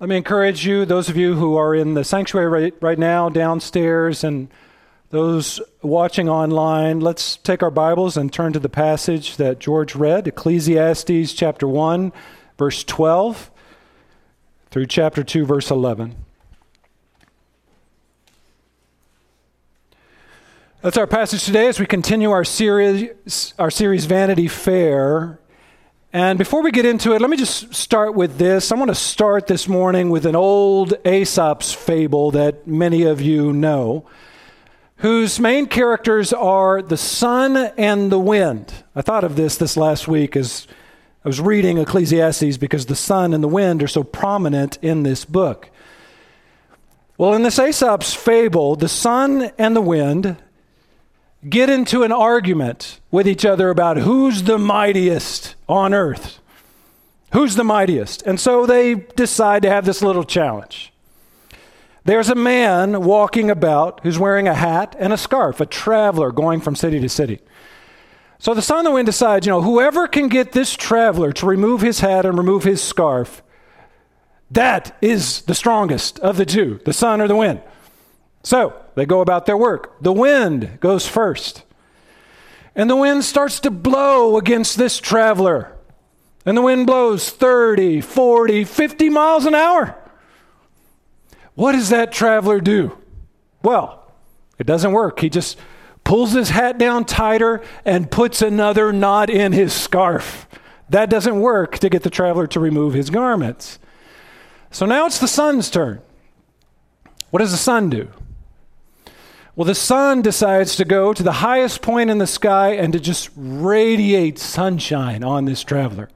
Let me encourage you, those of you who are in the sanctuary right, right, now, downstairs, and those watching online, let's take our Bibles and turn to the passage that George read Ecclesiastes chapter 1, verse 12, through chapter 2, verse 11. That's our passage today as we continue our series, our series Vanity Fair. And before we get into it, let me just start with this. I want to start this morning with an old Aesop's fable that many of you know, whose main characters are the sun and the wind. I thought of this this last week as I was reading Ecclesiastes because the sun and the wind are so prominent in this book. Well, in this Aesop's fable, the sun and the wind get into an argument with each other about who's the mightiest on earth. Who's the mightiest? And so they decide to have this little challenge. There's a man walking about who's wearing a hat and a scarf, a traveler going from city to city. So the sun and the wind decides, you know, whoever can get this traveler to remove his hat and remove his scarf, that is the strongest of the two, the sun or the wind. So they go about their work. The wind goes first. And the wind starts to blow against this traveler. And the wind blows 30, 40, 50 miles an hour. What does that traveler do? Well, it doesn't work. He just pulls his hat down tighter and puts another knot in his scarf. That doesn't work to get the traveler to remove his garments. So now it's the sun's turn. What does the sun do? Well, the sun decides to go to the highest point in the sky and to just radiate sunshine on this traveler.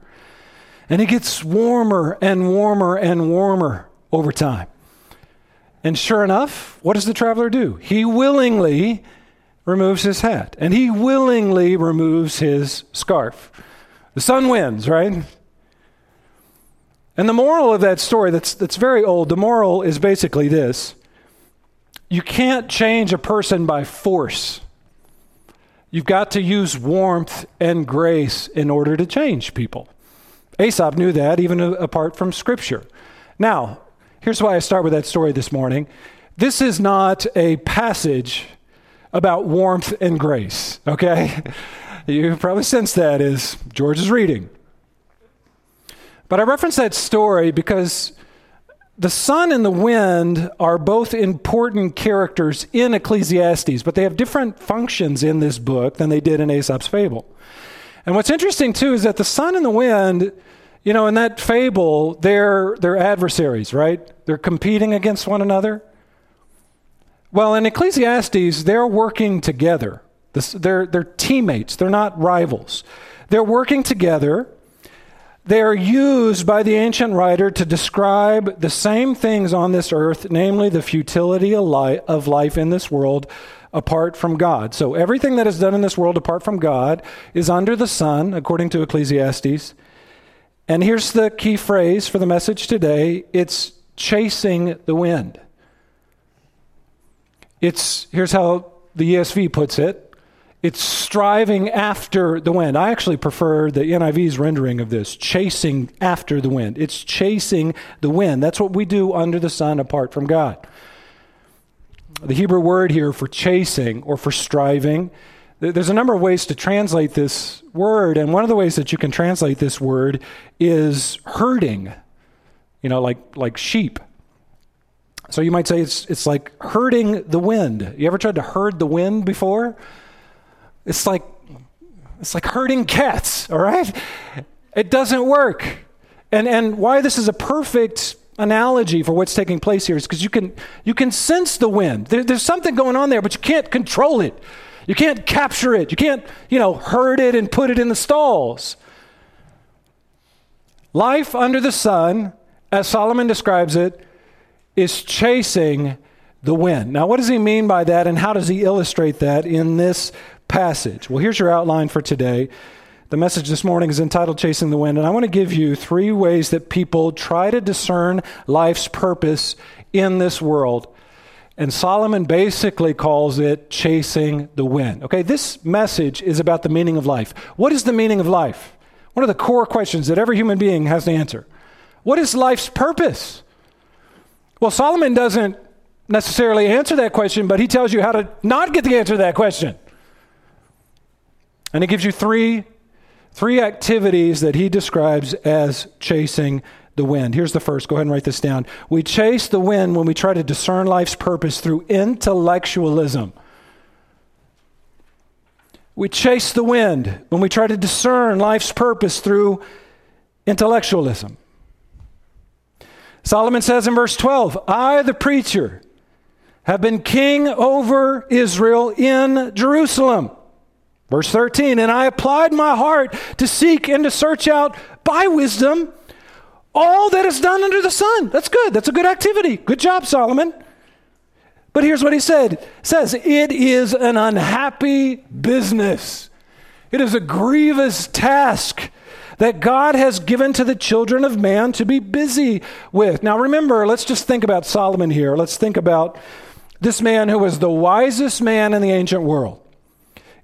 And it gets warmer and warmer and warmer over time. And sure enough, what does the traveler do? He willingly removes his hat and he willingly removes his scarf. The sun wins, right? And the moral of that story, that's, that's very old, the moral is basically this you can't change a person by force. You've got to use warmth and grace in order to change people. Aesop knew that even apart from Scripture. Now, here's why I start with that story this morning. This is not a passage about warmth and grace, okay? You probably sense that as George is reading. But I reference that story because the sun and the wind are both important characters in Ecclesiastes, but they have different functions in this book than they did in Aesop's fable. And what's interesting too is that the sun and the wind, you know, in that fable, they're, they're adversaries, right? They're competing against one another. Well, in Ecclesiastes, they're working together. They're, they're teammates, they're not rivals. They're working together they are used by the ancient writer to describe the same things on this earth, namely the futility of life in this world apart from God. So everything that is done in this world apart from God is under the sun, according to Ecclesiastes. And here's the key phrase for the message today it's chasing the wind. It's, here's how the ESV puts it it's striving after the wind. I actually prefer the NIV's rendering of this chasing after the wind. It's chasing the wind. That's what we do under the sun apart from God. The Hebrew word here for chasing or for striving, there's a number of ways to translate this word, and one of the ways that you can translate this word is herding, you know, like, like sheep. So you might say it's, it's like herding the wind. You ever tried to herd the wind before? It's like it's like herding cats, all right? It doesn't work. And and why this is a perfect analogy for what's taking place here is because you can you can sense the wind. There, there's something going on there, but you can't control it. You can't capture it. You can't, you know, herd it and put it in the stalls. Life under the sun, as Solomon describes it, is chasing the wind. Now, what does he mean by that, and how does he illustrate that in this passage. Well, here's your outline for today. The message this morning is entitled Chasing the Wind, and I want to give you three ways that people try to discern life's purpose in this world. And Solomon basically calls it chasing the wind. Okay, this message is about the meaning of life. What is the meaning of life? One of the core questions that every human being has to answer. What is life's purpose? Well, Solomon doesn't necessarily answer that question, but he tells you how to not get the answer to that question. And it gives you three, three activities that he describes as chasing the wind. Here's the first. Go ahead and write this down. We chase the wind when we try to discern life's purpose through intellectualism. We chase the wind when we try to discern life's purpose through intellectualism. Solomon says in verse 12, I, the preacher, have been king over Israel in Jerusalem. Verse 13, and I applied my heart to seek and to search out by wisdom all that is done under the sun. That's good. That's a good activity. Good job, Solomon. But here's what he said says it is an unhappy business. It is a grievous task that God has given to the children of man to be busy with. Now remember, let's just think about Solomon here. Let's think about this man who was the wisest man in the ancient world.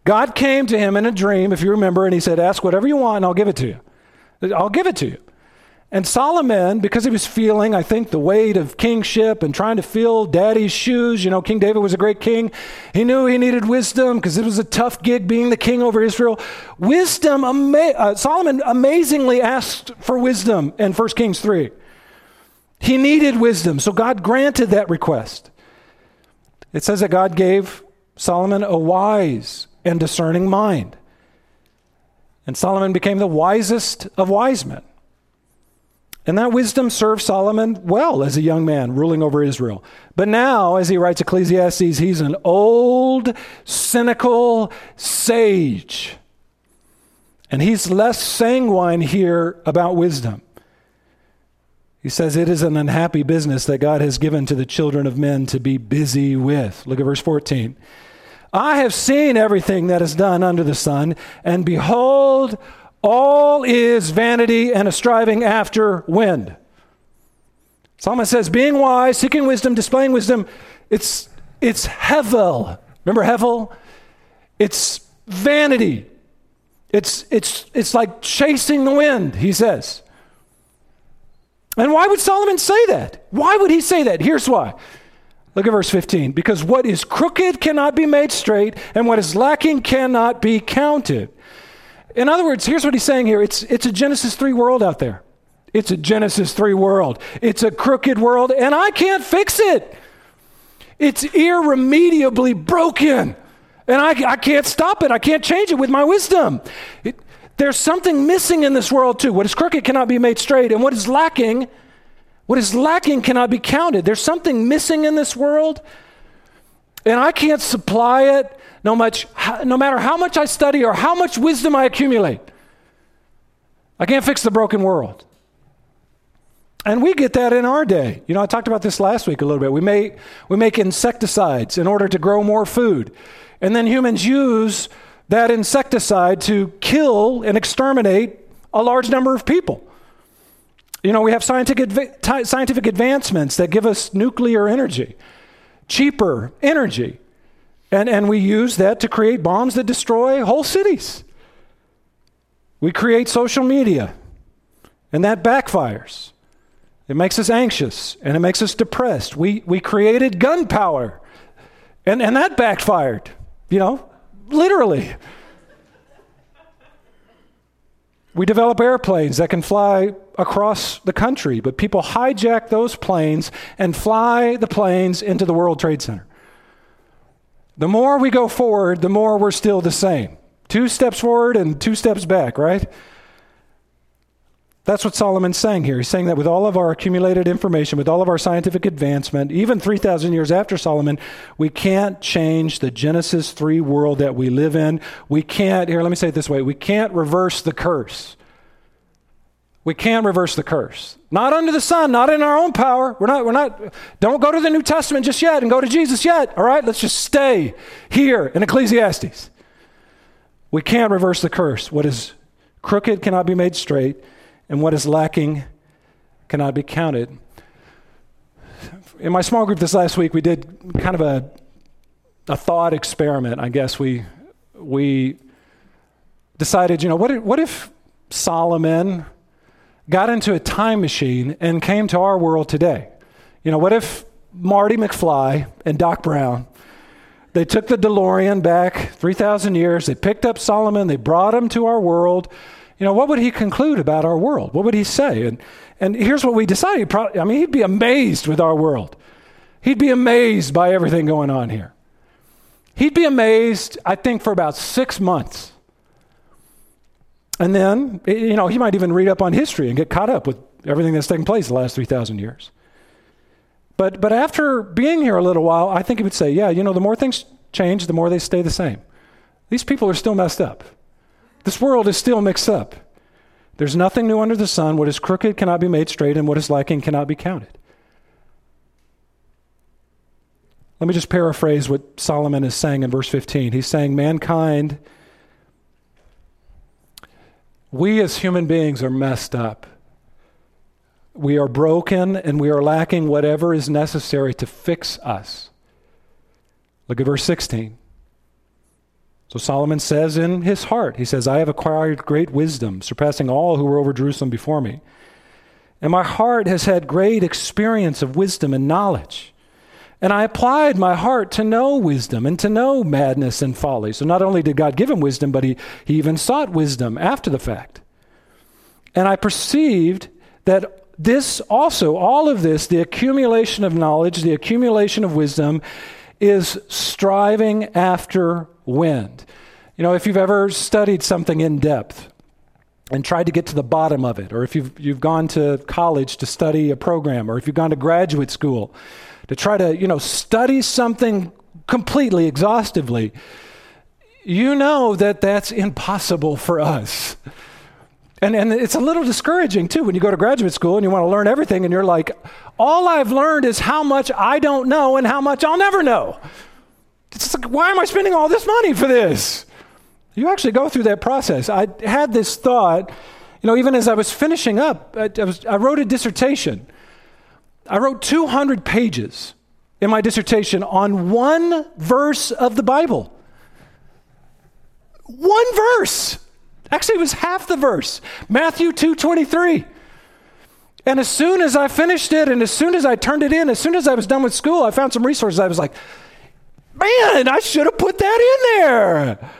God came to him in a dream, if you remember, and he said, Ask whatever you want, and I'll give it to you. I'll give it to you. And Solomon, because he was feeling, I think, the weight of kingship and trying to fill daddy's shoes, you know, King David was a great king. He knew he needed wisdom because it was a tough gig being the king over Israel. Wisdom, ama- uh, Solomon amazingly asked for wisdom in 1 Kings 3. He needed wisdom, so God granted that request. It says that God gave Solomon a wise and discerning mind. And Solomon became the wisest of wise men. And that wisdom served Solomon well as a young man ruling over Israel. But now, as he writes Ecclesiastes, he's an old, cynical sage. And he's less sanguine here about wisdom. He says it is an unhappy business that God has given to the children of men to be busy with. Look at verse 14. I have seen everything that is done under the sun, and behold, all is vanity and a striving after wind. Solomon says, being wise, seeking wisdom, displaying wisdom, it's, it's hevel. Remember hevel? It's vanity. It's, it's, it's like chasing the wind, he says. And why would Solomon say that? Why would he say that? Here's why. Look at verse 15. Because what is crooked cannot be made straight, and what is lacking cannot be counted. In other words, here's what he's saying here it's, it's a Genesis 3 world out there. It's a Genesis 3 world. It's a crooked world, and I can't fix it. It's irremediably broken, and I, I can't stop it. I can't change it with my wisdom. It, there's something missing in this world, too. What is crooked cannot be made straight, and what is lacking, what is lacking cannot be counted. There's something missing in this world, and I can't supply it no, much, no matter how much I study or how much wisdom I accumulate. I can't fix the broken world. And we get that in our day. You know, I talked about this last week a little bit. We make, we make insecticides in order to grow more food. And then humans use that insecticide to kill and exterminate a large number of people. You know, we have scientific, scientific advancements that give us nuclear energy, cheaper energy. And, and we use that to create bombs that destroy whole cities. We create social media, and that backfires. It makes us anxious and it makes us depressed. We, we created gunpowder, and, and that backfired, you know, literally. We develop airplanes that can fly across the country, but people hijack those planes and fly the planes into the World Trade Center. The more we go forward, the more we're still the same. Two steps forward and two steps back, right? That's what Solomon's saying here. He's saying that with all of our accumulated information, with all of our scientific advancement, even 3,000 years after Solomon, we can't change the Genesis 3 world that we live in. We can't, here, let me say it this way we can't reverse the curse. We can't reverse the curse. Not under the sun, not in our own power. We're not, we're not, don't go to the New Testament just yet and go to Jesus yet. All right, let's just stay here in Ecclesiastes. We can't reverse the curse. What is crooked cannot be made straight, and what is lacking cannot be counted. In my small group this last week, we did kind of a, a thought experiment, I guess. We, we decided, you know, what if, what if Solomon got into a time machine and came to our world today. You know, what if Marty McFly and Doc Brown, they took the DeLorean back 3,000 years, they picked up Solomon, they brought him to our world. You know, what would he conclude about our world? What would he say? And, and here's what we decided. I mean, he'd be amazed with our world. He'd be amazed by everything going on here. He'd be amazed, I think, for about six months. And then, you know, he might even read up on history and get caught up with everything that's taken place the last 3,000 years. But, but after being here a little while, I think he would say, yeah, you know, the more things change, the more they stay the same. These people are still messed up. This world is still mixed up. There's nothing new under the sun. What is crooked cannot be made straight, and what is lacking cannot be counted. Let me just paraphrase what Solomon is saying in verse 15. He's saying, Mankind, we as human beings are messed up. We are broken and we are lacking whatever is necessary to fix us. Look at verse 16. So Solomon says in his heart, he says, I have acquired great wisdom, surpassing all who were over Jerusalem before me. And my heart has had great experience of wisdom and knowledge. And I applied my heart to know wisdom and to know madness and folly. So not only did God give him wisdom, but he, he even sought wisdom after the fact. And I perceived that this also, all of this, the accumulation of knowledge, the accumulation of wisdom, is striving after wind. You know, if you've ever studied something in depth and tried to get to the bottom of it, or if you've, you've gone to college to study a program, or if you've gone to graduate school to try to, you know, study something completely, exhaustively, you know that that's impossible for us. And, and it's a little discouraging too when you go to graduate school and you want to learn everything and you're like, all I've learned is how much I don't know and how much I'll never know. It's like, why am I spending all this money for this? You actually go through that process. I had this thought, you know, even as I was finishing up, I, I, was, I wrote a dissertation. I wrote 200 pages in my dissertation on one verse of the Bible. One verse. Actually, it was half the verse. Matthew 2:23. And as soon as I finished it and as soon as I turned it in, as soon as I was done with school, I found some resources. I was like, "Man, I should have put that in there."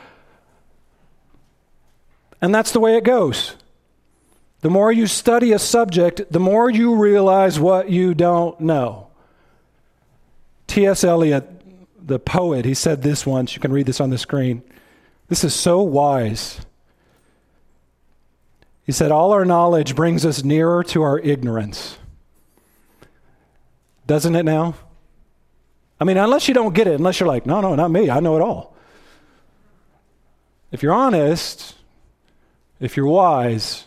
And that's the way it goes. The more you study a subject, the more you realize what you don't know. T.S. Eliot, the poet, he said this once. You can read this on the screen. This is so wise. He said, All our knowledge brings us nearer to our ignorance. Doesn't it now? I mean, unless you don't get it, unless you're like, No, no, not me, I know it all. If you're honest, if you're wise,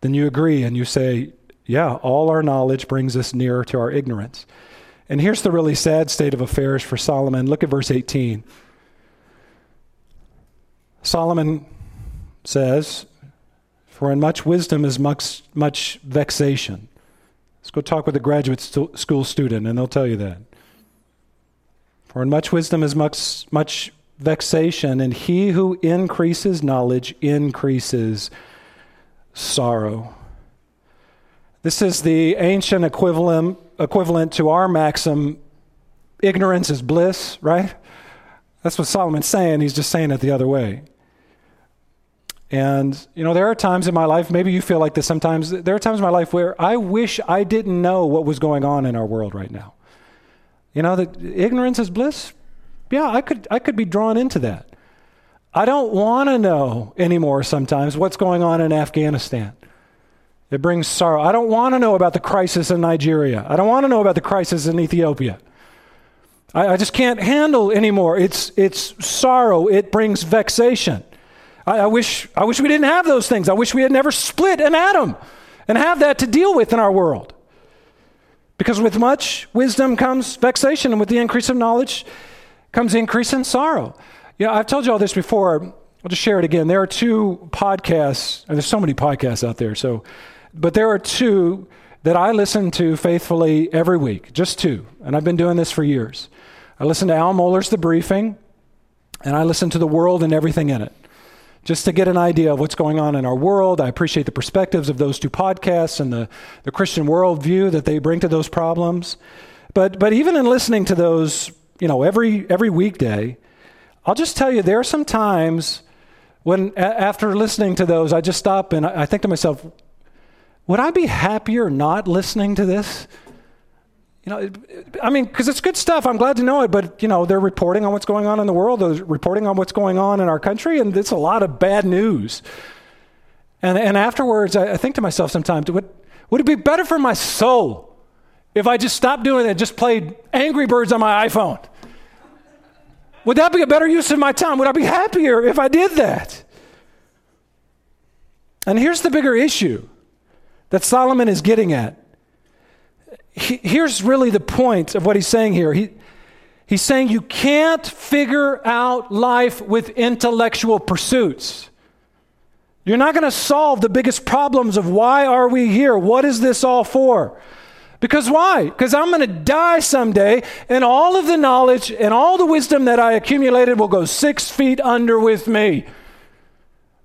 then you agree and you say, Yeah, all our knowledge brings us nearer to our ignorance. And here's the really sad state of affairs for Solomon. Look at verse 18. Solomon says, for in much wisdom is much, much vexation. Let's go talk with a graduate school student, and they'll tell you that. For in much wisdom is much, much vexation, and he who increases knowledge increases sorrow. This is the ancient equivalent, equivalent to our maxim ignorance is bliss, right? That's what Solomon's saying. He's just saying it the other way. And, you know, there are times in my life, maybe you feel like this sometimes, there are times in my life where I wish I didn't know what was going on in our world right now. You know, that ignorance is bliss. Yeah, I could, I could be drawn into that. I don't want to know anymore sometimes what's going on in Afghanistan. It brings sorrow. I don't want to know about the crisis in Nigeria. I don't want to know about the crisis in Ethiopia. I, I just can't handle anymore. It's, it's sorrow. It brings vexation. I, I, wish, I wish we didn't have those things. I wish we had never split an atom and have that to deal with in our world. Because with much wisdom comes vexation, and with the increase of knowledge comes increase in sorrow. You know, I've told you all this before. I'll just share it again. There are two podcasts, and there's so many podcasts out there, so but there are two that I listen to faithfully every week, just two. And I've been doing this for years. I listen to Al Mohler's The Briefing, and I listen to The World and Everything in It. Just to get an idea of what's going on in our world. I appreciate the perspectives of those two podcasts and the, the Christian worldview that they bring to those problems. But, but even in listening to those, you know, every, every weekday, I'll just tell you there are some times when, a- after listening to those, I just stop and I, I think to myself, would I be happier not listening to this? You know, I mean, because it's good stuff. I'm glad to know it, but you know, they're reporting on what's going on in the world. They're reporting on what's going on in our country, and it's a lot of bad news. And and afterwards, I, I think to myself sometimes, would would it be better for my soul if I just stopped doing it, just played Angry Birds on my iPhone? Would that be a better use of my time? Would I be happier if I did that? And here's the bigger issue that Solomon is getting at he, here's really the point of what he's saying here. He, he's saying you can't figure out life with intellectual pursuits. You're not going to solve the biggest problems of why are we here? What is this all for? Because why? Because I'm going to die someday, and all of the knowledge and all the wisdom that I accumulated will go six feet under with me.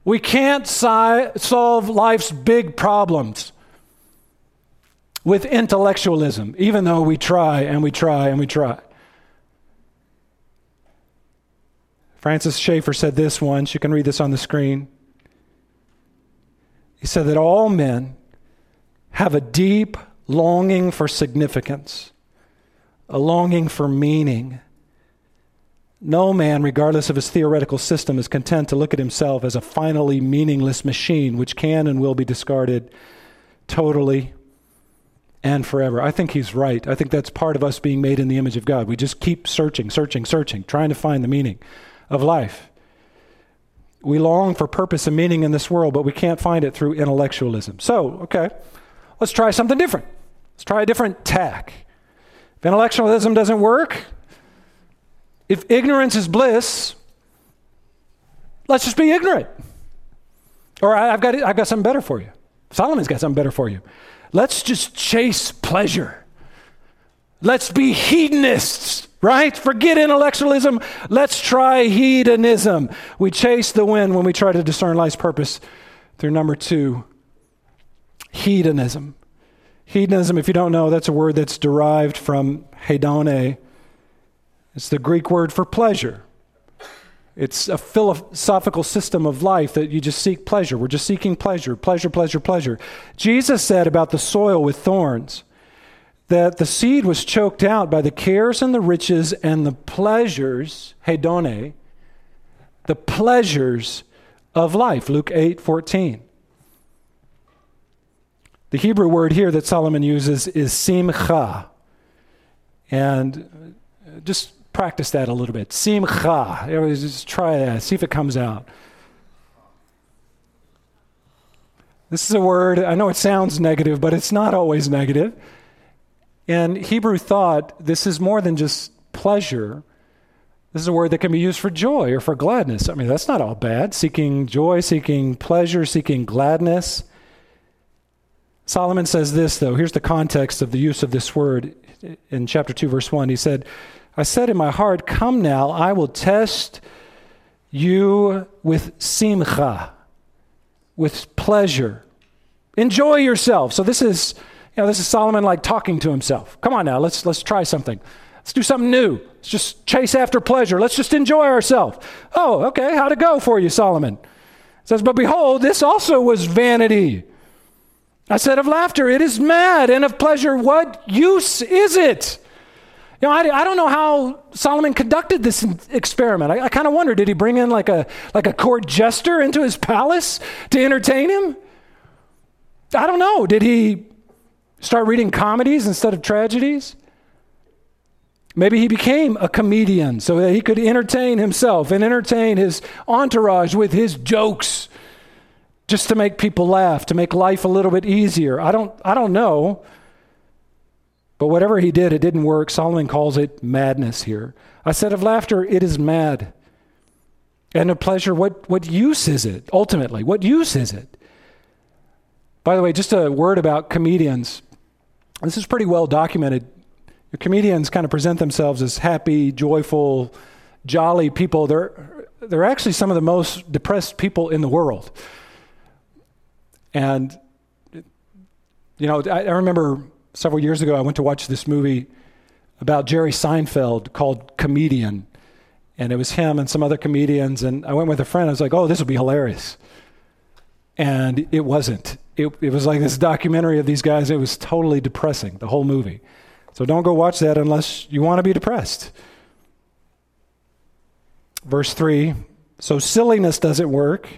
We can't si- solve life's big problems with intellectualism, even though we try and we try and we try. Francis Schaeffer said this once. You can read this on the screen. He said that all men have a deep longing for significance, a longing for meaning. No man, regardless of his theoretical system, is content to look at himself as a finally meaningless machine which can and will be discarded totally and forever. I think he's right. I think that's part of us being made in the image of God. We just keep searching, searching, searching, trying to find the meaning of life. We long for purpose and meaning in this world, but we can't find it through intellectualism. So, okay, let's try something different. Let's try a different tack. If intellectualism doesn't work, if ignorance is bliss, let's just be ignorant. Or I've got, I've got something better for you. Solomon's got something better for you. Let's just chase pleasure. Let's be hedonists, right? Forget intellectualism. Let's try hedonism. We chase the wind when we try to discern life's purpose through number two hedonism. Hedonism, if you don't know, that's a word that's derived from hedone. It's the Greek word for pleasure. It's a philosophical system of life that you just seek pleasure. We're just seeking pleasure, pleasure, pleasure, pleasure. Jesus said about the soil with thorns that the seed was choked out by the cares and the riches and the pleasures, hedone, the pleasures of life. Luke 8 14. The Hebrew word here that Solomon uses is simcha. And just practice that a little bit. Simcha. Just try that. See if it comes out. This is a word, I know it sounds negative, but it's not always negative. And Hebrew thought this is more than just pleasure. This is a word that can be used for joy or for gladness. I mean, that's not all bad. Seeking joy, seeking pleasure, seeking gladness. Solomon says this, though. Here's the context of the use of this word in chapter 2, verse 1. He said, I said in my heart, Come now, I will test you with simcha, with pleasure. Enjoy yourself. So this is, you know, this is Solomon like talking to himself. Come on now, let's let's try something. Let's do something new. Let's just chase after pleasure. Let's just enjoy ourselves. Oh, okay. How'd it go for you, Solomon? It says, But behold, this also was vanity. I said of laughter, it is mad, and of pleasure, what use is it? You know, I, I don't know how Solomon conducted this experiment. I, I kind of wonder, did he bring in like a, like a court jester into his palace to entertain him? I don't know. Did he start reading comedies instead of tragedies? Maybe he became a comedian so that he could entertain himself and entertain his entourage with his jokes just to make people laugh, to make life a little bit easier. I don't, I don't know. But whatever he did, it didn't work. Solomon calls it madness here. I said of laughter, it is mad. And of pleasure, what, what use is it ultimately? What use is it? By the way, just a word about comedians. This is pretty well documented. Comedians kind of present themselves as happy, joyful, jolly people. They're they're actually some of the most depressed people in the world. And, you know, I, I remember several years ago, I went to watch this movie about Jerry Seinfeld called Comedian. And it was him and some other comedians. And I went with a friend. I was like, oh, this will be hilarious. And it wasn't. It, it was like this documentary of these guys. It was totally depressing, the whole movie. So don't go watch that unless you want to be depressed. Verse 3 So silliness doesn't work.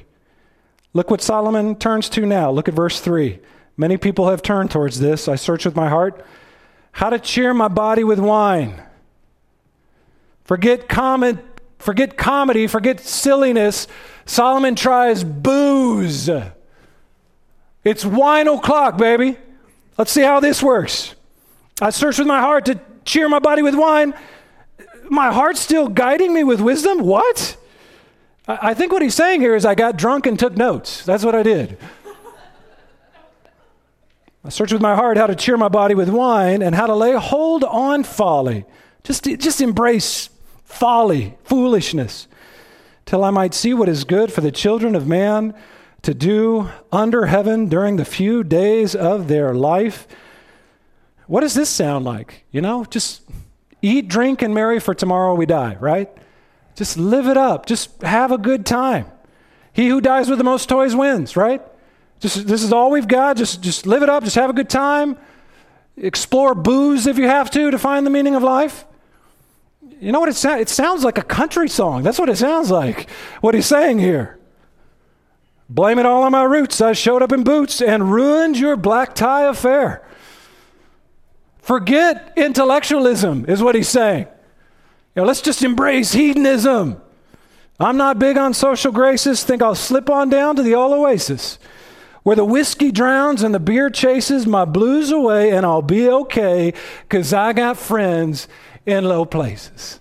Look what Solomon turns to now. Look at verse 3. Many people have turned towards this. I search with my heart how to cheer my body with wine. Forget comment, forget comedy, forget silliness. Solomon tries booze. It's wine o'clock, baby. Let's see how this works. I search with my heart to cheer my body with wine. My heart's still guiding me with wisdom? What? I think what he's saying here is I got drunk and took notes. That's what I did. I search with my heart how to cheer my body with wine and how to lay hold on folly. Just, just embrace folly, foolishness, till I might see what is good for the children of man to do under heaven during the few days of their life. What does this sound like? You know, just eat, drink, and merry, for tomorrow we die, right? Just live it up. Just have a good time. He who dies with the most toys wins, right? Just, this is all we've got. Just, just live it up. Just have a good time. Explore booze if you have to to find the meaning of life. You know what it sounds? It sounds like a country song. That's what it sounds like. What he's saying here. Blame it all on my roots. I showed up in boots and ruined your black tie affair. Forget intellectualism, is what he's saying. You know, let's just embrace hedonism. I'm not big on social graces. Think I'll slip on down to the old oasis where the whiskey drowns and the beer chases my blues away, and I'll be okay because I got friends in low places.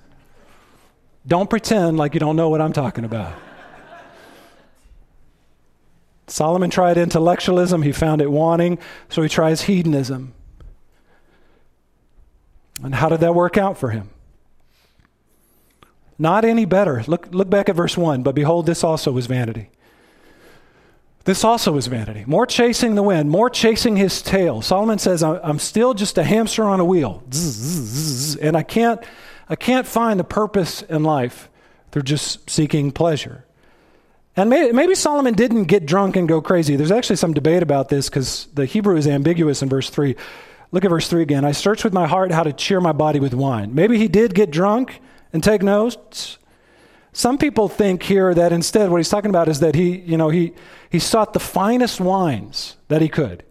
Don't pretend like you don't know what I'm talking about. Solomon tried intellectualism, he found it wanting, so he tries hedonism. And how did that work out for him? Not any better. Look, look back at verse 1. But behold, this also was vanity. This also is vanity. More chasing the wind, more chasing his tail. Solomon says, I'm still just a hamster on a wheel. And I can't, I can't find the purpose in life through just seeking pleasure. And maybe, Solomon didn't get drunk and go crazy. There's actually some debate about this because the Hebrew is ambiguous in verse 3. Look at verse 3 again. I searched with my heart how to cheer my body with wine. Maybe he did get drunk and take notes. Some people think here that instead what he's talking about is that he, you know, he, he sought the finest wines that he could.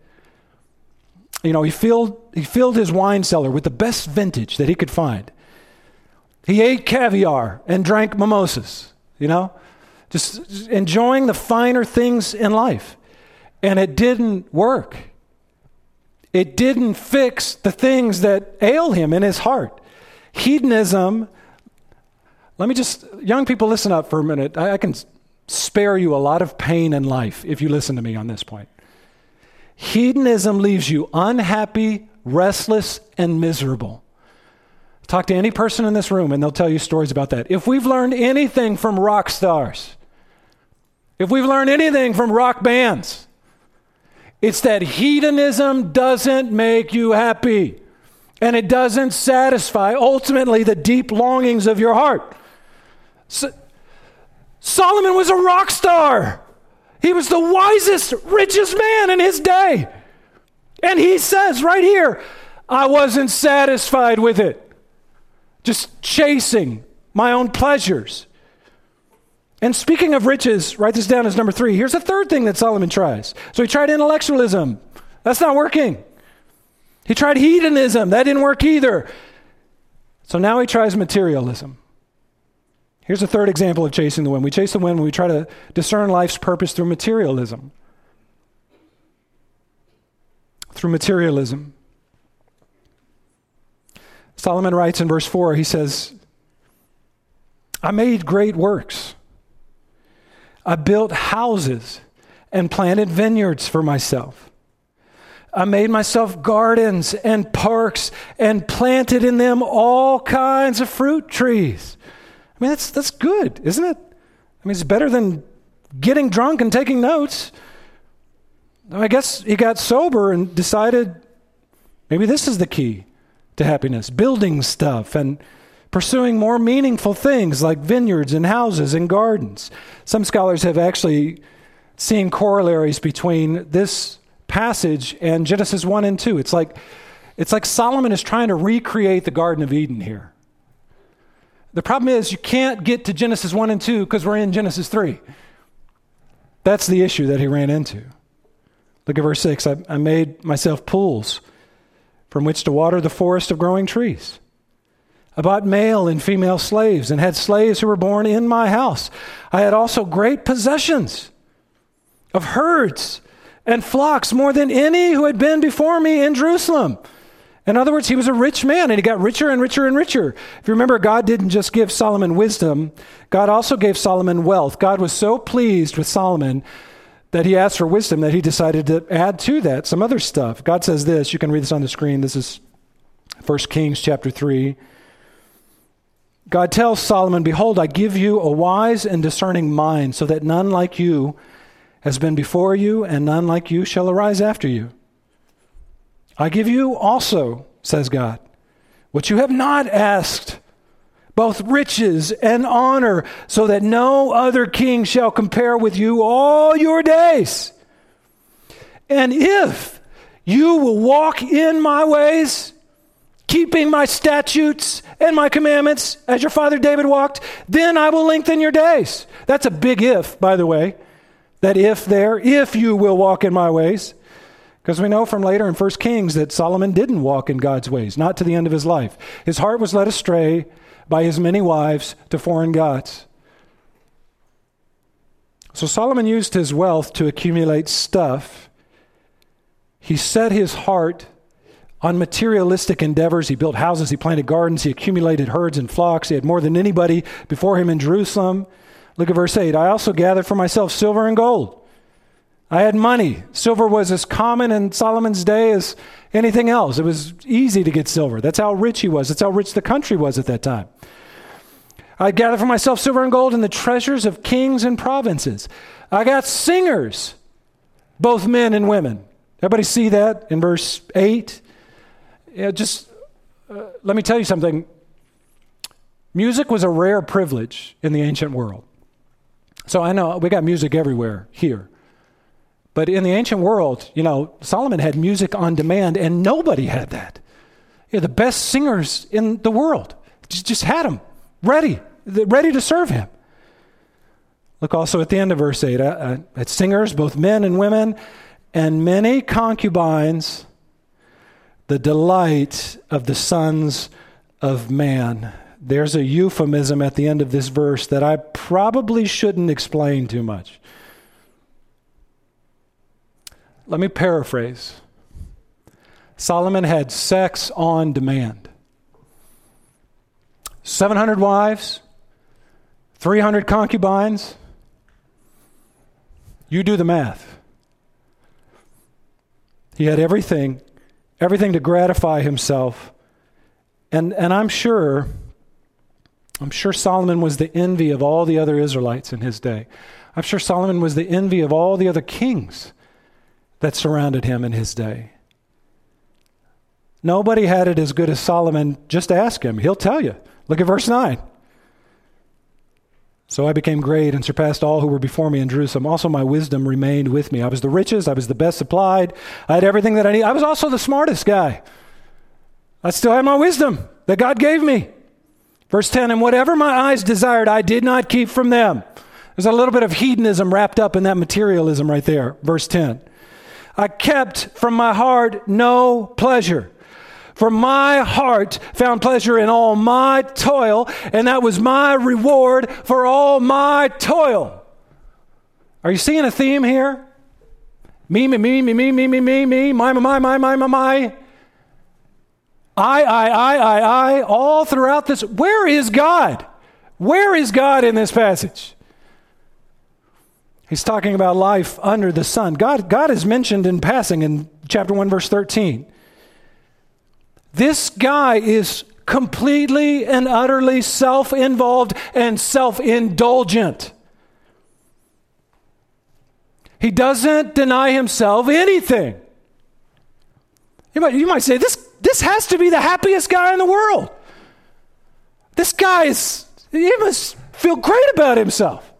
You know, he filled, he filled his wine cellar with the best vintage that he could find. He ate caviar and drank mimosas, you know, just enjoying the finer things in life. And it didn't work. It didn't fix the things that ail him in his heart. Hedonism let me just, young people, listen up for a minute. I, I can spare you a lot of pain in life if you listen to me on this point. Hedonism leaves you unhappy, restless, and miserable. Talk to any person in this room and they'll tell you stories about that. If we've learned anything from rock stars, if we've learned anything from rock bands, it's that hedonism doesn't make you happy and it doesn't satisfy ultimately the deep longings of your heart. So, Solomon was a rock star. He was the wisest, richest man in his day. And he says right here, I wasn't satisfied with it. Just chasing my own pleasures. And speaking of riches, write this down as number three. Here's the third thing that Solomon tries. So he tried intellectualism. That's not working. He tried hedonism. That didn't work either. So now he tries materialism. Here's a third example of chasing the wind. We chase the wind when we try to discern life's purpose through materialism. Through materialism. Solomon writes in verse 4, he says, I made great works. I built houses and planted vineyards for myself. I made myself gardens and parks and planted in them all kinds of fruit trees. I mean, that's, that's good, isn't it? I mean, it's better than getting drunk and taking notes. I guess he got sober and decided maybe this is the key to happiness building stuff and pursuing more meaningful things like vineyards and houses and gardens. Some scholars have actually seen corollaries between this passage and Genesis 1 and 2. It's like, it's like Solomon is trying to recreate the Garden of Eden here. The problem is you can't get to Genesis 1 and 2 because we're in Genesis 3. That's the issue that he ran into. Look at verse 6. I, I made myself pools from which to water the forest of growing trees. I bought male and female slaves and had slaves who were born in my house. I had also great possessions of herds and flocks, more than any who had been before me in Jerusalem. In other words, he was a rich man and he got richer and richer and richer. If you remember, God didn't just give Solomon wisdom, God also gave Solomon wealth. God was so pleased with Solomon that he asked for wisdom that he decided to add to that some other stuff. God says this, you can read this on the screen. This is 1 Kings chapter 3. God tells Solomon, Behold, I give you a wise and discerning mind, so that none like you has been before you, and none like you shall arise after you. I give you also, says God, what you have not asked, both riches and honor, so that no other king shall compare with you all your days. And if you will walk in my ways, keeping my statutes and my commandments as your father David walked, then I will lengthen your days. That's a big if, by the way. That if there, if you will walk in my ways. Because we know from later in 1 Kings that Solomon didn't walk in God's ways, not to the end of his life. His heart was led astray by his many wives to foreign gods. So Solomon used his wealth to accumulate stuff. He set his heart on materialistic endeavors. He built houses, he planted gardens, he accumulated herds and flocks. He had more than anybody before him in Jerusalem. Look at verse 8. I also gathered for myself silver and gold. I had money. Silver was as common in Solomon's day as anything else. It was easy to get silver. That's how rich he was. That's how rich the country was at that time. I gathered for myself silver and gold and the treasures of kings and provinces. I got singers, both men and women. Everybody see that in verse 8? Yeah, just uh, let me tell you something. Music was a rare privilege in the ancient world. So I know we got music everywhere here. But in the ancient world, you know, Solomon had music on demand and nobody had that. Yeah, the best singers in the world just, had them ready, ready to serve him. Look also at the end of verse 8 uh, at singers, both men and women, and many concubines, the delight of the sons of man there's a euphemism at the end of this verse that I probably shouldn't explain too much. Let me paraphrase Solomon had sex on demand 700 wives, 300 concubines. You do the math. He had everything, everything to gratify himself. And, and I'm sure I'm sure Solomon was the envy of all the other Israelites in his day. I'm sure Solomon was the envy of all the other kings that surrounded him in his day. Nobody had it as good as Solomon. Just ask him, he'll tell you. Look at verse 9. So I became great and surpassed all who were before me in Jerusalem. Also, my wisdom remained with me. I was the richest, I was the best supplied, I had everything that I need. I was also the smartest guy. I still had my wisdom that God gave me. Verse 10 And whatever my eyes desired, I did not keep from them. There's a little bit of hedonism wrapped up in that materialism right there. Verse 10. I kept from my heart no pleasure. For my heart found pleasure in all my toil, and that was my reward for all my toil. Are you seeing a theme here? Me, me, me, me, me, me, me, me, me, my, my, my, my, my, my. I, I, I, I, I, all throughout this. Where is God? Where is God in this passage? He's talking about life under the sun. God, God is mentioned in passing in chapter 1, verse 13. This guy is completely and utterly self involved and self indulgent. He doesn't deny himself anything. You might, you might say, this, this has to be the happiest guy in the world. This guy is, he must feel great about himself.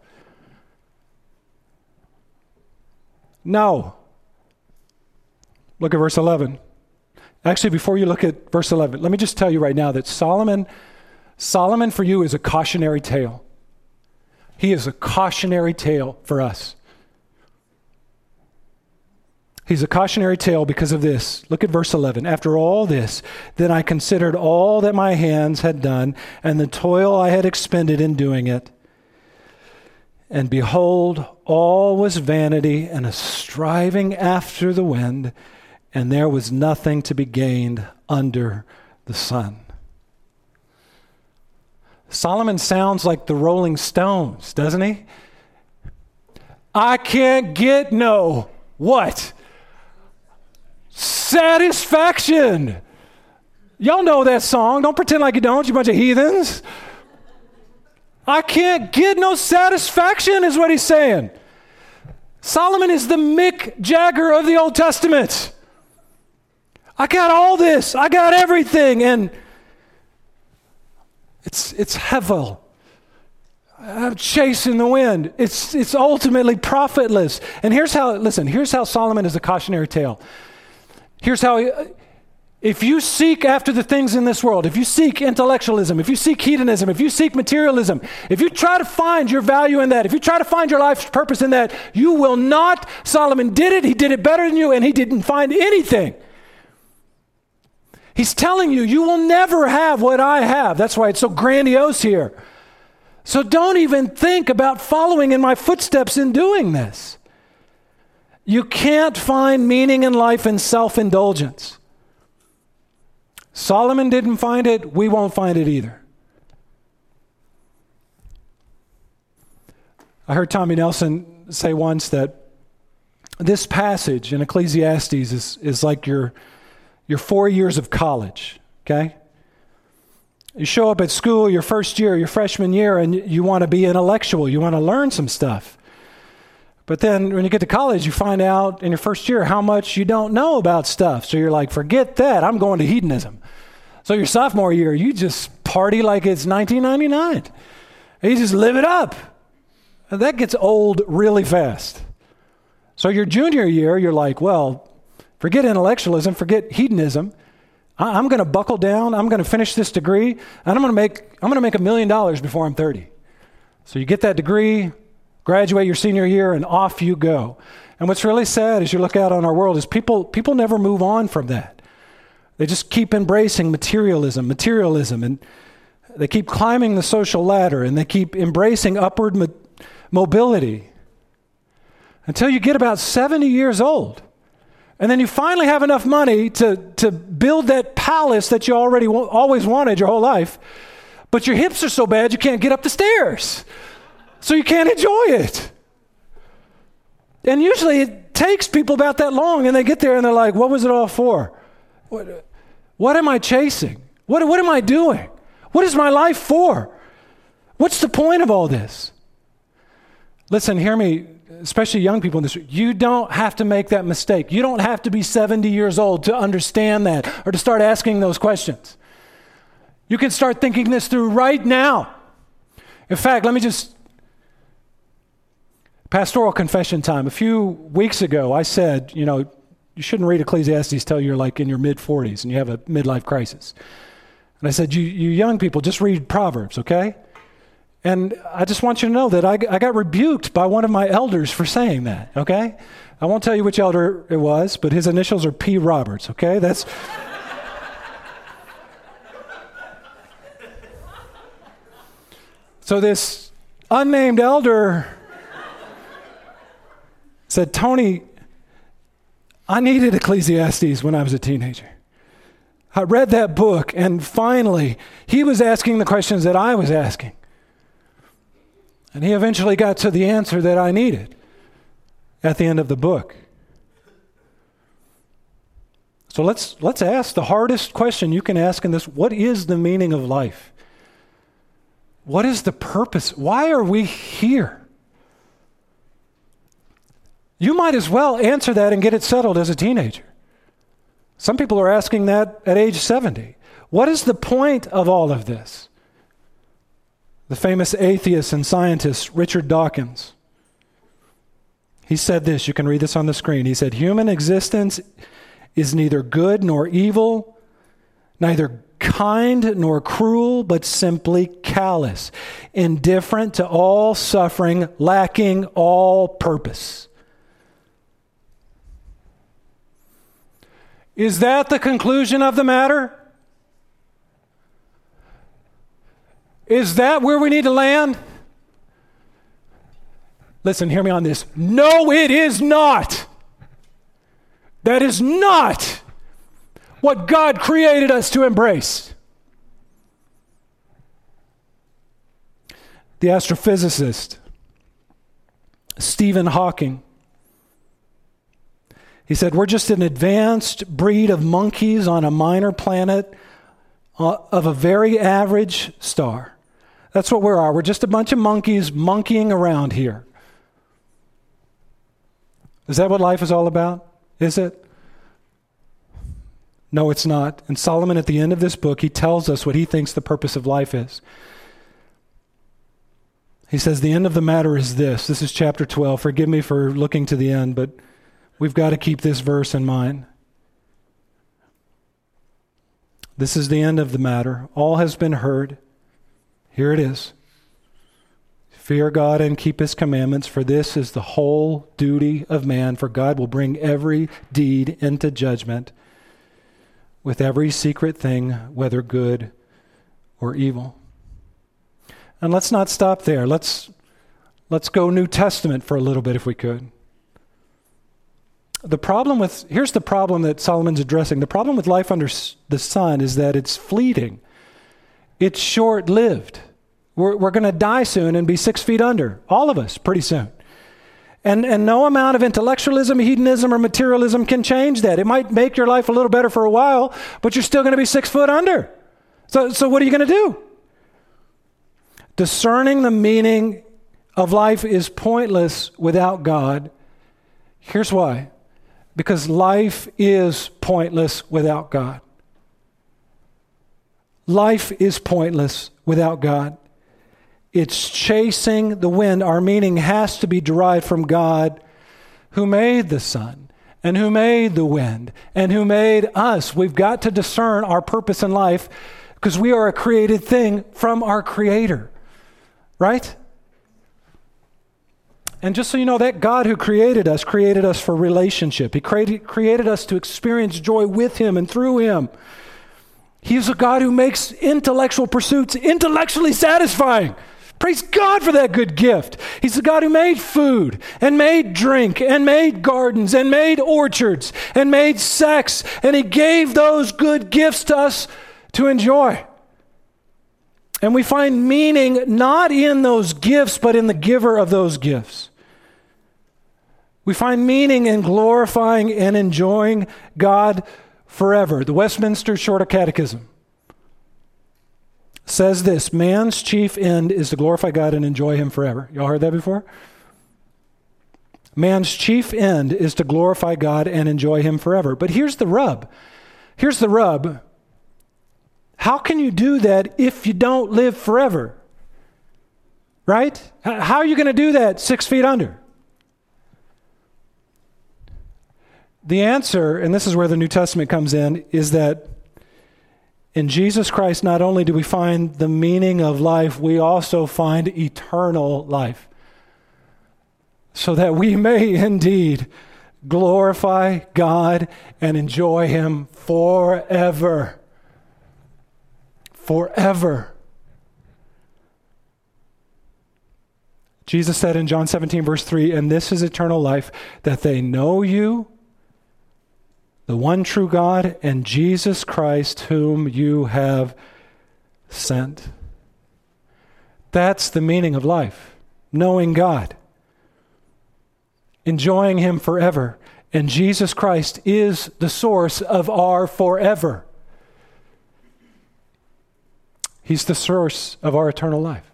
No. Look at verse 11. Actually, before you look at verse 11, let me just tell you right now that Solomon, Solomon for you is a cautionary tale. He is a cautionary tale for us. He's a cautionary tale because of this. Look at verse 11. After all this, then I considered all that my hands had done and the toil I had expended in doing it. And behold, all was vanity and a striving after the wind, and there was nothing to be gained under the sun. Solomon sounds like the Rolling Stones, doesn't he? I can't get no what? Satisfaction. Y'all know that song. Don't pretend like you don't, you bunch of heathens. I can't get no satisfaction, is what he's saying. Solomon is the Mick Jagger of the Old Testament. I got all this, I got everything, and it's, it's Hevel. I'm chasing the wind. It's, it's ultimately profitless. And here's how, listen, here's how Solomon is a cautionary tale. Here's how, he, if you seek after the things in this world, if you seek intellectualism, if you seek hedonism, if you seek materialism, if you try to find your value in that, if you try to find your life's purpose in that, you will not. Solomon did it, he did it better than you, and he didn't find anything. He's telling you, you will never have what I have. That's why it's so grandiose here. So don't even think about following in my footsteps in doing this. You can't find meaning in life in self indulgence. Solomon didn't find it, we won't find it either. I heard Tommy Nelson say once that this passage in Ecclesiastes is, is like your, your four years of college, okay? You show up at school your first year, your freshman year, and you want to be intellectual. You want to learn some stuff. But then when you get to college, you find out in your first year how much you don't know about stuff. So you're like, forget that. I'm going to hedonism. So your sophomore year, you just party like it's 1999. You just live it up. And that gets old really fast. So your junior year, you're like, well, forget intellectualism, forget hedonism. I- am going to buckle down. I'm going to finish this degree, and I'm going to make I'm going to make a million dollars before I'm 30. So you get that degree, graduate your senior year, and off you go. And what's really sad as you look out on our world is people, people never move on from that. They just keep embracing materialism, materialism, and they keep climbing the social ladder and they keep embracing upward mo- mobility until you get about 70 years old. And then you finally have enough money to, to build that palace that you already always wanted your whole life, but your hips are so bad you can't get up the stairs so you can't enjoy it. And usually it takes people about that long, and they get there and they're like, What was it all for? What, what am I chasing? What, what am I doing? What is my life for? What's the point of all this? Listen, hear me, especially young people in this. You don't have to make that mistake. You don't have to be 70 years old to understand that or to start asking those questions. You can start thinking this through right now. In fact, let me just Pastoral confession time. A few weeks ago, I said, you know, you shouldn't read Ecclesiastes till you're like in your mid 40s and you have a midlife crisis. And I said, you, you young people, just read Proverbs, okay? And I just want you to know that I, I got rebuked by one of my elders for saying that, okay? I won't tell you which elder it was, but his initials are P. Roberts, okay? That's. so this unnamed elder said, Tony, I needed Ecclesiastes when I was a teenager. I read that book, and finally, he was asking the questions that I was asking. And he eventually got to the answer that I needed at the end of the book. So let's, let's ask the hardest question you can ask in this what is the meaning of life? What is the purpose? Why are we here? You might as well answer that and get it settled as a teenager. Some people are asking that at age 70. What is the point of all of this? The famous atheist and scientist Richard Dawkins. He said this, you can read this on the screen. He said, Human existence is neither good nor evil, neither kind nor cruel, but simply callous, indifferent to all suffering, lacking all purpose. Is that the conclusion of the matter? Is that where we need to land? Listen, hear me on this. No, it is not. That is not what God created us to embrace. The astrophysicist Stephen Hawking he said, We're just an advanced breed of monkeys on a minor planet uh, of a very average star. That's what we are. We're just a bunch of monkeys monkeying around here. Is that what life is all about? Is it? No, it's not. And Solomon, at the end of this book, he tells us what he thinks the purpose of life is. He says, The end of the matter is this. This is chapter 12. Forgive me for looking to the end, but we've got to keep this verse in mind. This is the end of the matter. All has been heard. Here it is. Fear God and keep his commandments, for this is the whole duty of man, for God will bring every deed into judgment with every secret thing, whether good or evil. And let's not stop there. Let's, let's go New Testament for a little bit if we could. The problem with, here's the problem that Solomon's addressing. The problem with life under the sun is that it's fleeting, it's short lived. We're, we're going to die soon and be six feet under, all of us, pretty soon. And, and no amount of intellectualism, hedonism, or materialism can change that. It might make your life a little better for a while, but you're still going to be six foot under. So, so what are you going to do? Discerning the meaning of life is pointless without God. Here's why because life is pointless without God. Life is pointless without God. It's chasing the wind. Our meaning has to be derived from God who made the sun and who made the wind and who made us. We've got to discern our purpose in life because we are a created thing from our Creator, right? And just so you know, that God who created us created us for relationship. He created, created us to experience joy with Him and through Him. He's a God who makes intellectual pursuits intellectually satisfying. Praise God for that good gift. He's the God who made food and made drink and made gardens and made orchards and made sex, and He gave those good gifts to us to enjoy. And we find meaning not in those gifts, but in the giver of those gifts. We find meaning in glorifying and enjoying God forever. The Westminster Shorter Catechism says this man's chief end is to glorify God and enjoy Him forever. Y'all heard that before? Man's chief end is to glorify God and enjoy Him forever. But here's the rub. Here's the rub. How can you do that if you don't live forever? Right? How are you going to do that six feet under? The answer, and this is where the New Testament comes in, is that in Jesus Christ, not only do we find the meaning of life, we also find eternal life. So that we may indeed glorify God and enjoy Him forever. Forever. Jesus said in John 17, verse 3, and this is eternal life, that they know you the one true God, and Jesus Christ, whom you have sent. That's the meaning of life knowing God, enjoying Him forever. And Jesus Christ is the source of our forever. He's the source of our eternal life.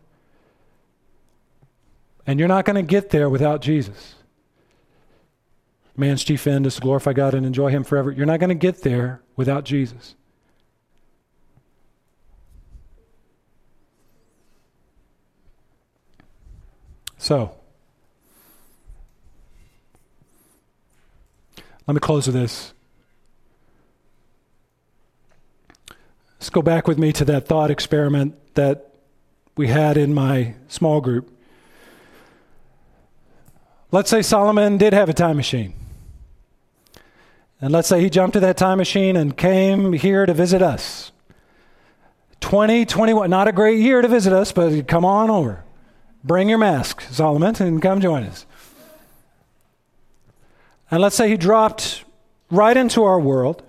And you're not going to get there without Jesus. Man's chief end is to glorify God and enjoy Him forever. You're not going to get there without Jesus. So, let me close with this. Let's go back with me to that thought experiment that we had in my small group. Let's say Solomon did have a time machine. And let's say he jumped to that time machine and came here to visit us. 2021, not a great year to visit us, but come on over. Bring your mask, Solomon, and come join us. And let's say he dropped right into our world.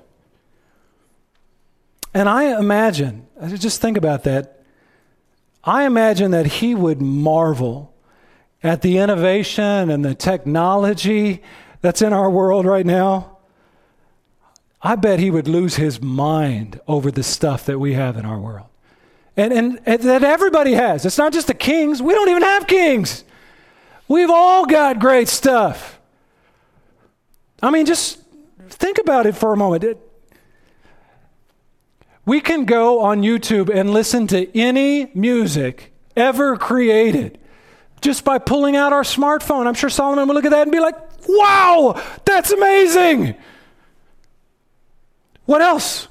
And I imagine, just think about that. I imagine that he would marvel at the innovation and the technology that's in our world right now. I bet he would lose his mind over the stuff that we have in our world and, and, and that everybody has. It's not just the kings. We don't even have kings. We've all got great stuff. I mean, just think about it for a moment. It, we can go on YouTube and listen to any music ever created just by pulling out our smartphone. I'm sure Solomon would look at that and be like, wow, that's amazing. What else?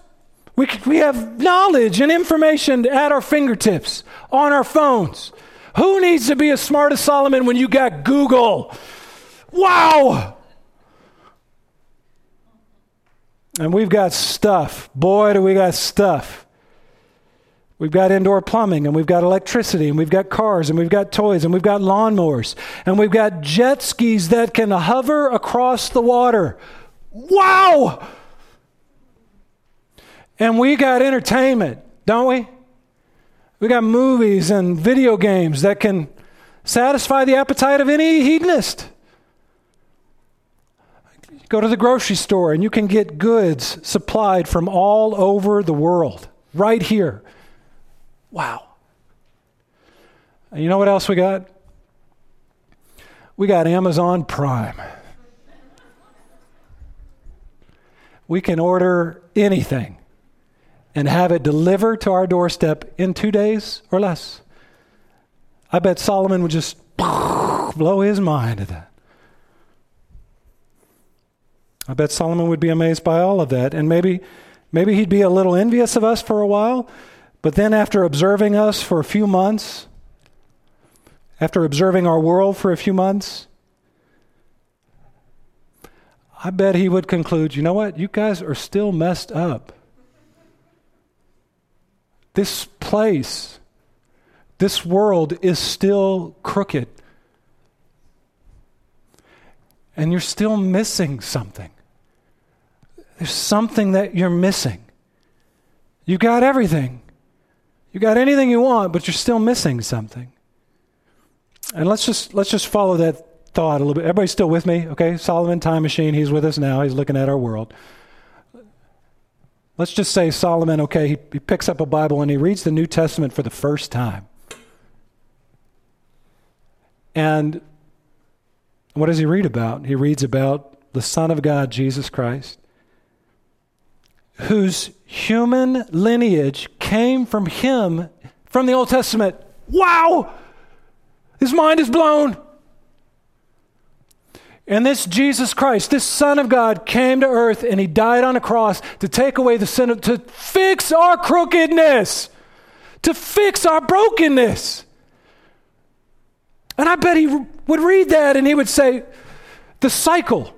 We, we have knowledge and information at our fingertips on our phones. Who needs to be as smart as Solomon when you got Google? Wow! And we've got stuff. Boy, do we got stuff. We've got indoor plumbing, and we've got electricity, and we've got cars, and we've got toys, and we've got lawnmowers, and we've got jet skis that can hover across the water. Wow! And we got entertainment, don't we? We got movies and video games that can satisfy the appetite of any hedonist. go to the grocery store and you can get goods supplied from all over the world right here. Wow. And you know what else we got? We got Amazon Prime. We can order anything and have it delivered to our doorstep in two days or less. I bet Solomon would just blow his mind at that. I bet Solomon would be amazed by all of that. And maybe, maybe he'd be a little envious of us for a while, but then after observing us for a few months, after observing our world for a few months, I bet he would conclude, you know what? You guys are still messed up. This place, this world is still crooked. And you're still missing something. There's something that you're missing. You got everything. You got anything you want, but you're still missing something. And let's just let's just follow that thought a little bit. Everybody still with me? Okay, Solomon time machine, he's with us now. He's looking at our world. Let's just say Solomon, okay, he, he picks up a Bible and he reads the New Testament for the first time. And what does he read about? He reads about the Son of God, Jesus Christ, whose human lineage came from him from the Old Testament. Wow! His mind is blown. And this Jesus Christ, this Son of God, came to earth and he died on a cross to take away the sin, of, to fix our crookedness, to fix our brokenness. And I bet he would read that and he would say, the cycle,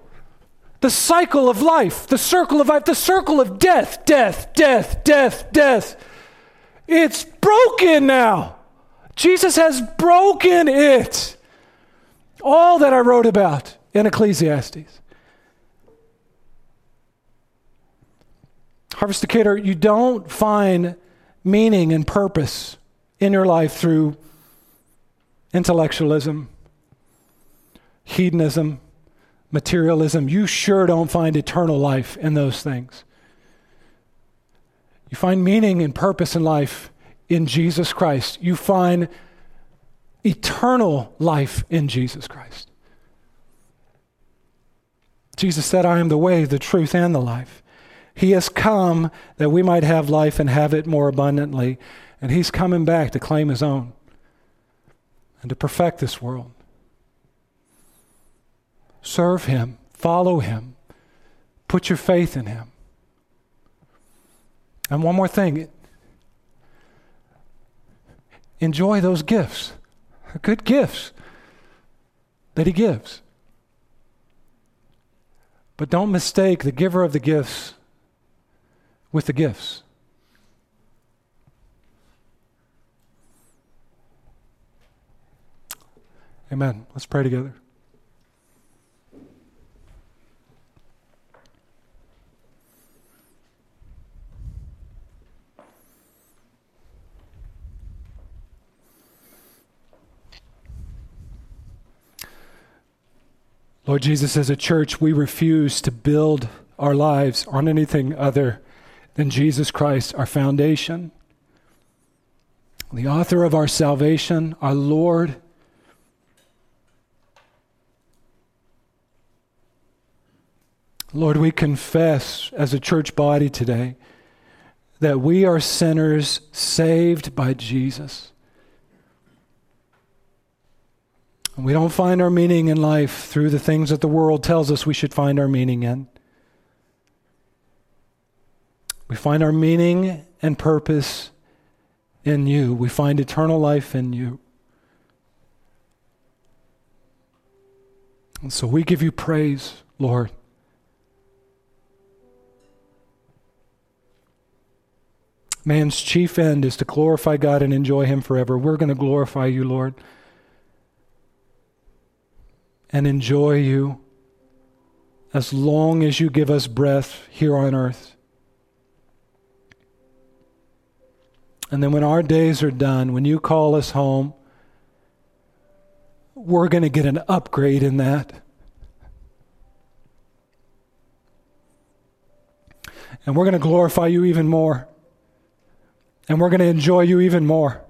the cycle of life, the circle of life, the circle of death, death, death, death, death. It's broken now. Jesus has broken it. All that I wrote about in Ecclesiastes. Harvest Decatur, you don't find meaning and purpose in your life through intellectualism, hedonism, materialism. You sure don't find eternal life in those things. You find meaning and purpose in life in Jesus Christ. You find eternal life in Jesus Christ. Jesus said, I am the way, the truth, and the life. He has come that we might have life and have it more abundantly. And He's coming back to claim His own and to perfect this world. Serve Him, follow Him, put your faith in Him. And one more thing enjoy those gifts, good gifts that He gives. But don't mistake the giver of the gifts with the gifts. Amen. Let's pray together. Lord Jesus, as a church, we refuse to build our lives on anything other than Jesus Christ, our foundation, the author of our salvation, our Lord. Lord, we confess as a church body today that we are sinners saved by Jesus. And we don't find our meaning in life through the things that the world tells us we should find our meaning in. We find our meaning and purpose in you. We find eternal life in you. And so we give you praise, Lord. Man's chief end is to glorify God and enjoy Him forever. We're going to glorify you, Lord, and enjoy you as long as you give us breath here on earth. And then when our days are done, when you call us home, we're going to get an upgrade in that. And we're going to glorify you even more. And we're going to enjoy you even more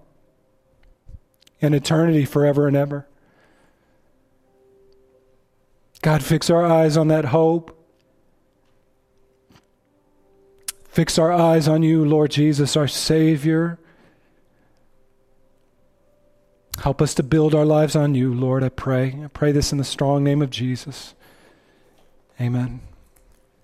in eternity forever and ever. God, fix our eyes on that hope. Fix our eyes on you, Lord Jesus, our Savior. Help us to build our lives on you, Lord, I pray. I pray this in the strong name of Jesus. Amen.